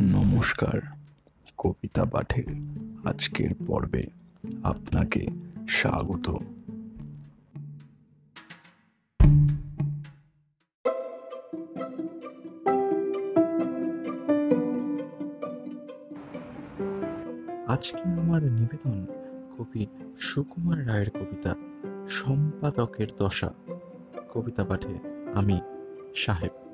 নমস্কার, কবিতা পাঠের আজকের পর্বে আপনাকে স্বাগত। আজকে আমার নিবেদন কবি সুকুমার রায়ের কবিতা, সম্পাদকের দশা। কবিতা পাঠে আমি সাহেব।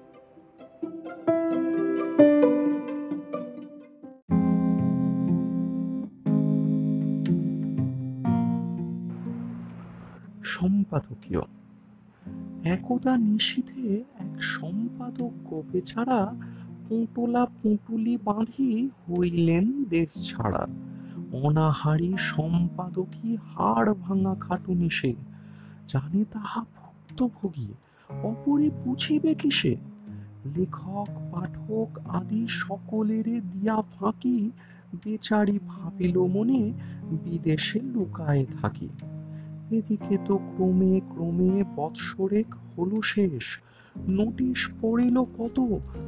সম্পাদকীয়। একদা নিশীথে এক সম্পাদক বেচারা পুঁটলা পুঁটুলি বাঁধি হইলেন দেশ ছাড়া। অনাহারি সম্পাদকী হাড় ভাঙা খাটুনি সে, জানে তাহা ভুক্তভোগী, অপরে বুঝিবে কিসে? লেখক, পাঠক আদি সকলের দিয়া ফাঁকি, বেচারি ভাবিল মনে বিদেশে লুকায়ে থাকি। এদিকে তো ক্রমে ক্রমে বৎসরেক হলো শেষ। নোটিশ পড়িল কত?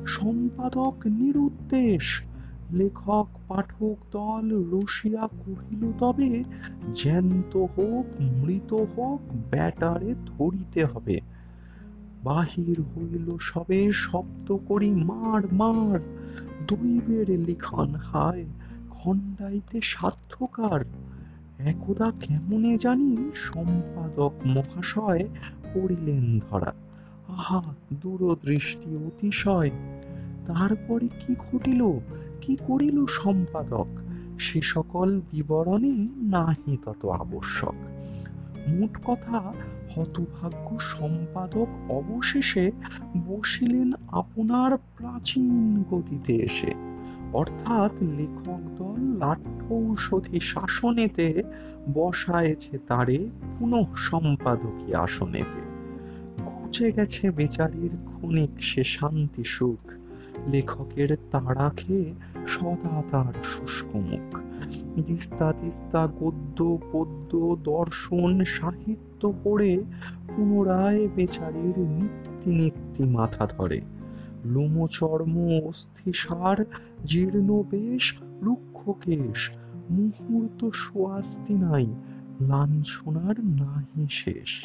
সম্পাদক নিরুদ্দেশ। লেখক পাঠক দল রসিয়া কহিল, তবে জ্যান্ত হোক, মৃত হোক, ব্যাটারে ধরিতে হবে। বাহির হইল সবে শব্দ করি মার মার দৈবের লিখন হায়, খণ্ডাইতে সাধ্যকার। একদা কেমনে জানি সম্পাদক মহাশয় পড়িলেন ধরা। আহা, দূরদৃষ্টি অতিশয়। তারপরে কি ঘটিল? কি করিল সম্পাদক? সে সকল বিবরণে নাহি তত আবশ্যক। মোট কথা হতভাগ্য সম্পাদক অবশেষে বসিলেন আপনার প্রাচীন গতিতে এসে। অর্থাৎ লেখক দল লাঠৌষধি শাসনেতে বসায়েছে তারে পুনঃ সম্পাদকী আসনেতে। ঘুচে গেছে বেচারির ক্ষণিক সে শান্তি সুখ। লেখকের তাড়া খেয়ে সদা তার শুষ্ক মুখ। দিস্তা তিস্তা গদ্য, পদ্য, দর্শন, সাহিত্য পড়ে পুনরায় বেচারির নিত্যি নিত্যি মাথা ধরে। লোমচর্ম, অস্থিসার, জীর্ণ বেশ রুক্ষকেশ মুহূর্ত সোয়াস্তি নাই, লাঞ্ছনার নাহি শেষ।